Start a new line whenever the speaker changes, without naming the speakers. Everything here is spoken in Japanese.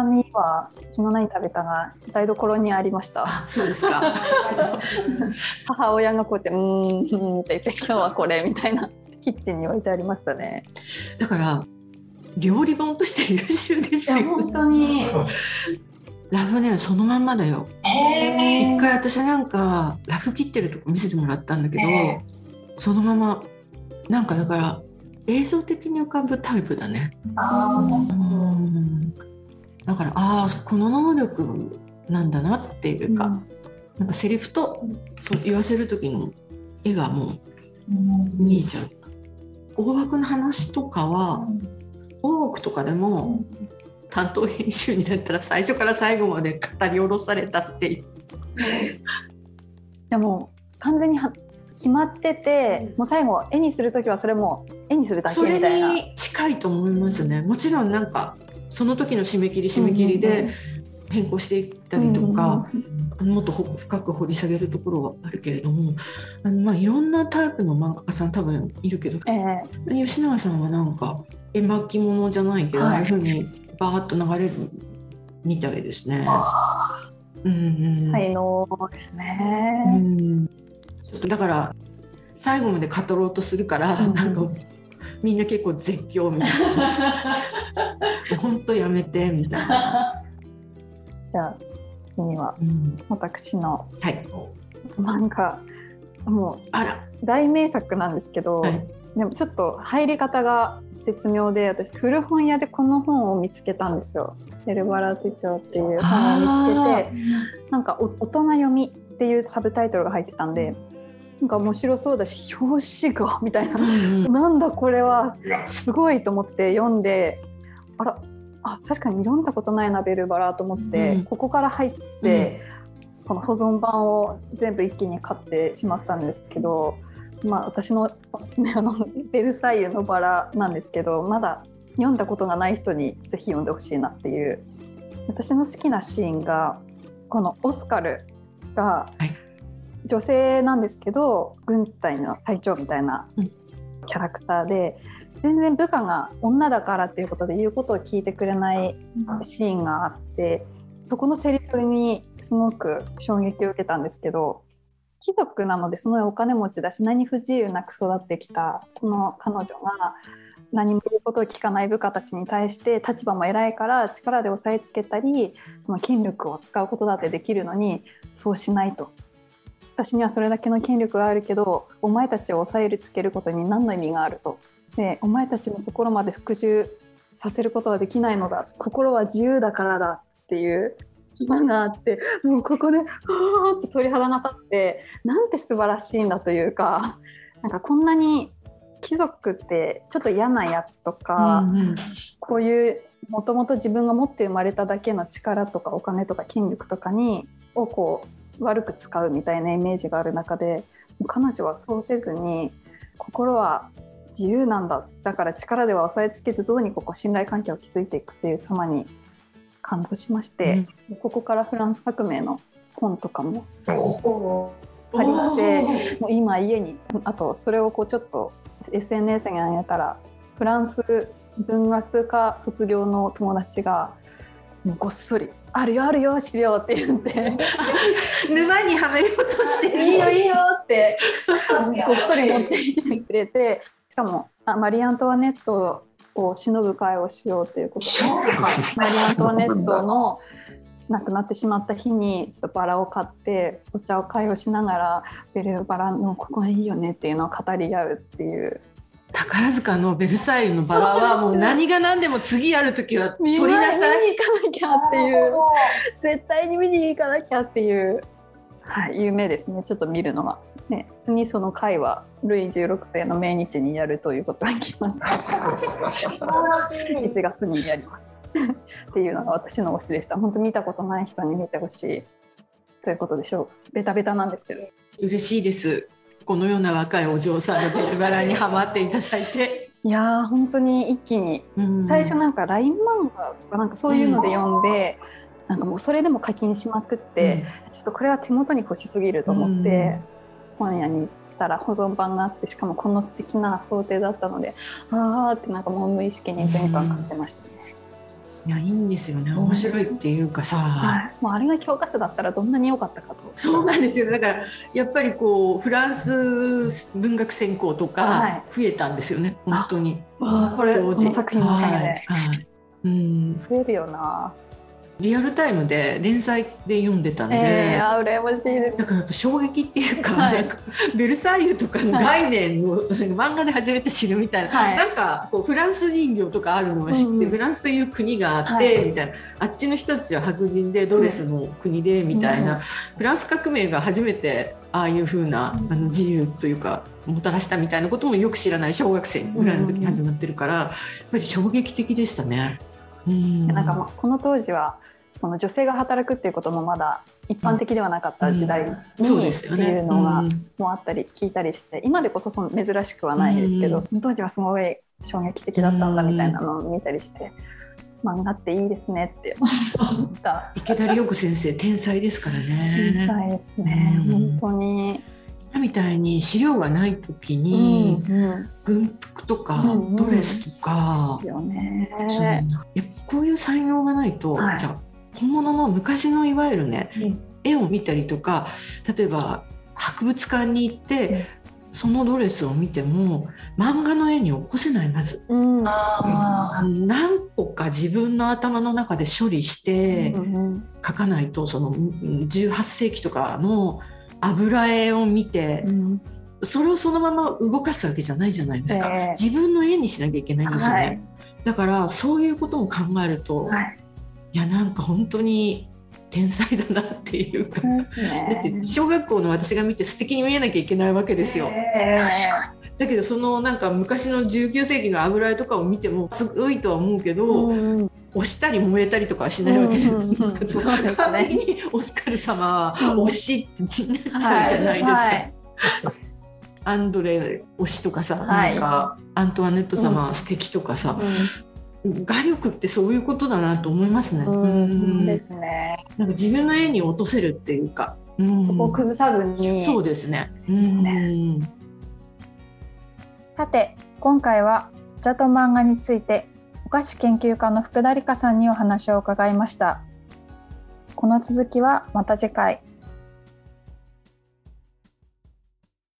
日には昨日何食べたが台所にありました。
そうですか。
母親がこうやって「うーん」うんって言って今日はこれみたいなキッチンに置いてありましたね。
だから料理本として優秀ですよ。
当に。
ラフねそのまんまだよ。一回私なんかラフ切ってるとこ見せてもらったんだけど、
え
そのままなんかだから映像的に浮かぶタイプだね。
あ
うんだからああこの能力なんだなっていうか、なんかセリフとそう言わせる時の絵がもう見えちゃう。大枠の話とかは多くとかでも担当編集になったら最初から最後まで語り下ろされたっていう。
でも完全には決まっててもう最後絵にする時はそれも絵にするだけ
それ
みたいな。
に近いと思いますね。もちろんなんかその時の締め切り締め切りで変更していったりとか、もっとほ深く掘り下げるところはあるけれどもあの、まあ、いろんなタイプの漫画家さん多分いるけど
ええ。
吉永さんはなんか絵巻物じゃないけど、
はい。
ああいうふうにバーッと流れるみたいですね。うんうん。
才能です
う
ね。
ん。ちょっとだから最後まで語ろうとするから、
うん。
なんかみんな結構絶叫みたいな。本当やめてみたいな、
じゃあ次には
うん。
私の
はい。
漫画も
あら。
う大名作なんですけど、
はい。
でもちょっと入り方が絶妙で私古本屋でこの本を見つけたんですよ。エルバラ手帳っていう本を見つけてなんかお大人読みっていうサブタイトルが入ってたんでなんか面白そうだし表紙がみたいな。なんだこれは。すごいと思って読んであらあ確かに読んだことないなベルバラと思って、
うん
ここから入って、この保存版を全部一気に買ってしまったんですけど、まあ、私のおすすめはの「ベルサイユのバラ」なんですけどまだ読んだことがない人にぜひ読んでほしいなっていう。私の好きなシーンがこのオスカルが
はい
女性なんですけど軍隊の隊長みたいな
うん
キャラクターで全然部下が女だからっていうことで言うことを聞いてくれないシーンがあってそこのセリフにすごく衝撃を受けたんですけど貴族なのですごいお金持ちだし何不自由なく育ってきたこの彼女が何も言うことを聞かない部下たちに対して立場も偉いから力で押さえつけたりその権力を使うことだってできるのにそうしないと。私にはそれだけの権力があるけどお前たちを抑えるつけることに何の意味があると。でお前たちのところまで服従させることはできないのだ心は自由だからだっていうのがあってもうここではーって鳥肌が立ってなんて素晴らしいんだというかなんかこんなに貴族ってちょっと嫌なやつとか、
うんうん
こういうもともと自分が持って生まれただけの力とかお金とか権力とかにをこう悪く使うみたいなイメージがある中で彼女はそうせずに心は自由なんだ。だから力では押さえつけずどうにかこう信頼関係を築いていくっていう様に感動しまして、ここからフランス革命の本とかも借りてもう今家にあとそれをこうちょっと SNS に上げたらフランス文学科卒業の友達がもうごっそり「あるよあるよ資料」って言って。
沼にはめようとし「てる
いいよいいよ」って。ごっそり持ってきてくれてしかもあマリー・アントワネットを忍ぶ会をしようということでマリー・アントワネットの亡くなってしまった日にちょっとバラを買ってお茶を会をしながらベルバラのここがいいよねっていうのを語り合うっていう
宝塚のベルサイユのバラはもう何が何でも次やるときは取りなさい。
見に行かなきゃっていう。絶対に見に行かなきゃっていう、はい、有名ですね。ちょっと見るのが。ね、普通にその会はルイ16世の命日にやるということが決まって1月にやります。っていうのが私の推しでした。本当見たことない人に見てほしいということでしょう。ベタベタなんですけど。
嬉しいです。このような若いお嬢さんのベルバラにハマっていただいて。
いやー本当に一気に
うん
最初なんか LINE 漫画とかなんかそういうので読んで、なんかもうそれでも課金しまくって、ちょっとこれは手元に欲しすぎると思って、本屋に行ったら保存版があってしかもこの素敵な想定だったのであーってなんかもう無意識に全巻買ってましたね。
いやいいんですよね。面白いっていうかさ、
はい、もうあれが教科書だったらどんなに良かったかと。
そうなんですよ。だからやっぱりこうフランス文学専攻とか増えたんですよね、はい、本当に。
これこの作品のおかげで、はい。はい。
うん、
増えるよな
リアルタイムで連載で読んでたんで、え
ー、あ羨ましいです。
だからやっぱ衝撃っていうかはい、なんかベルサイユとかの概念を、はい、漫画で初めて知るみたいな、はい、なんかこうフランス人形とかあるのは知って、うん、フランスという国があって、みたいな。あっちの人たちは白人でドレスの国で、みたいな、うん、フランス革命が初めてああいうふうなあの自由というかもたらしたみたいなこともよく知らない小学生ぐらいの時に始まってるから、やっぱり衝撃的でしたね。
うん、なんかこの当時はその女性が働くっていうこともまだ一般的ではなかった時代に、っていうのがもあったり聞いたりして今でこそその珍しくはないですけど、その当時はすごい衝撃的だったんだみたいなのを見たりして。漫画っていいですねって思った。
池田理子先生天才ですからね。
天才ですね、本当に。
今みたいに資料がない時に、軍服とかドレスとか、こういう才能がないと、じゃあ本物の昔のいわゆるね、うん、絵を見たりとか例えば博物館に行って、うん、そのドレスを見ても漫画の絵に起こせないまず、うん、何個か自分の頭の中で処理して描かないとその18世紀とかの油絵を見て、それをそのまま動かすわけじゃないじゃないですか、えー、自分の絵にしなきゃいけないんですよね、はい、だからそういうことも考えると、はい。いやなんか本当に天才だなっていうか、ね、だって小学校の私が見て素敵に見えなきゃいけないわけですよ。だけどそのなんか昔の19世紀の油絵とかを見てもすごいとは思うけど、うん、押したり燃えたりとかはしないわけじゃないですか。うんうん、にオスカル様は推しってなっちゃうじゃないですか。はいはい、アンドレ推しとかさ、はい、なんかアントワネット様は素敵とかさ、画力ってそういうことだなと思いますね。
うんですね。
なんか自分の絵に落とせるっていうか、
うん、そこを崩さずに。
そうですね。うん、
さて今回はお茶と漫画についてお菓子研究家の福田理香さんにお話を伺いました。この続きはまた次回。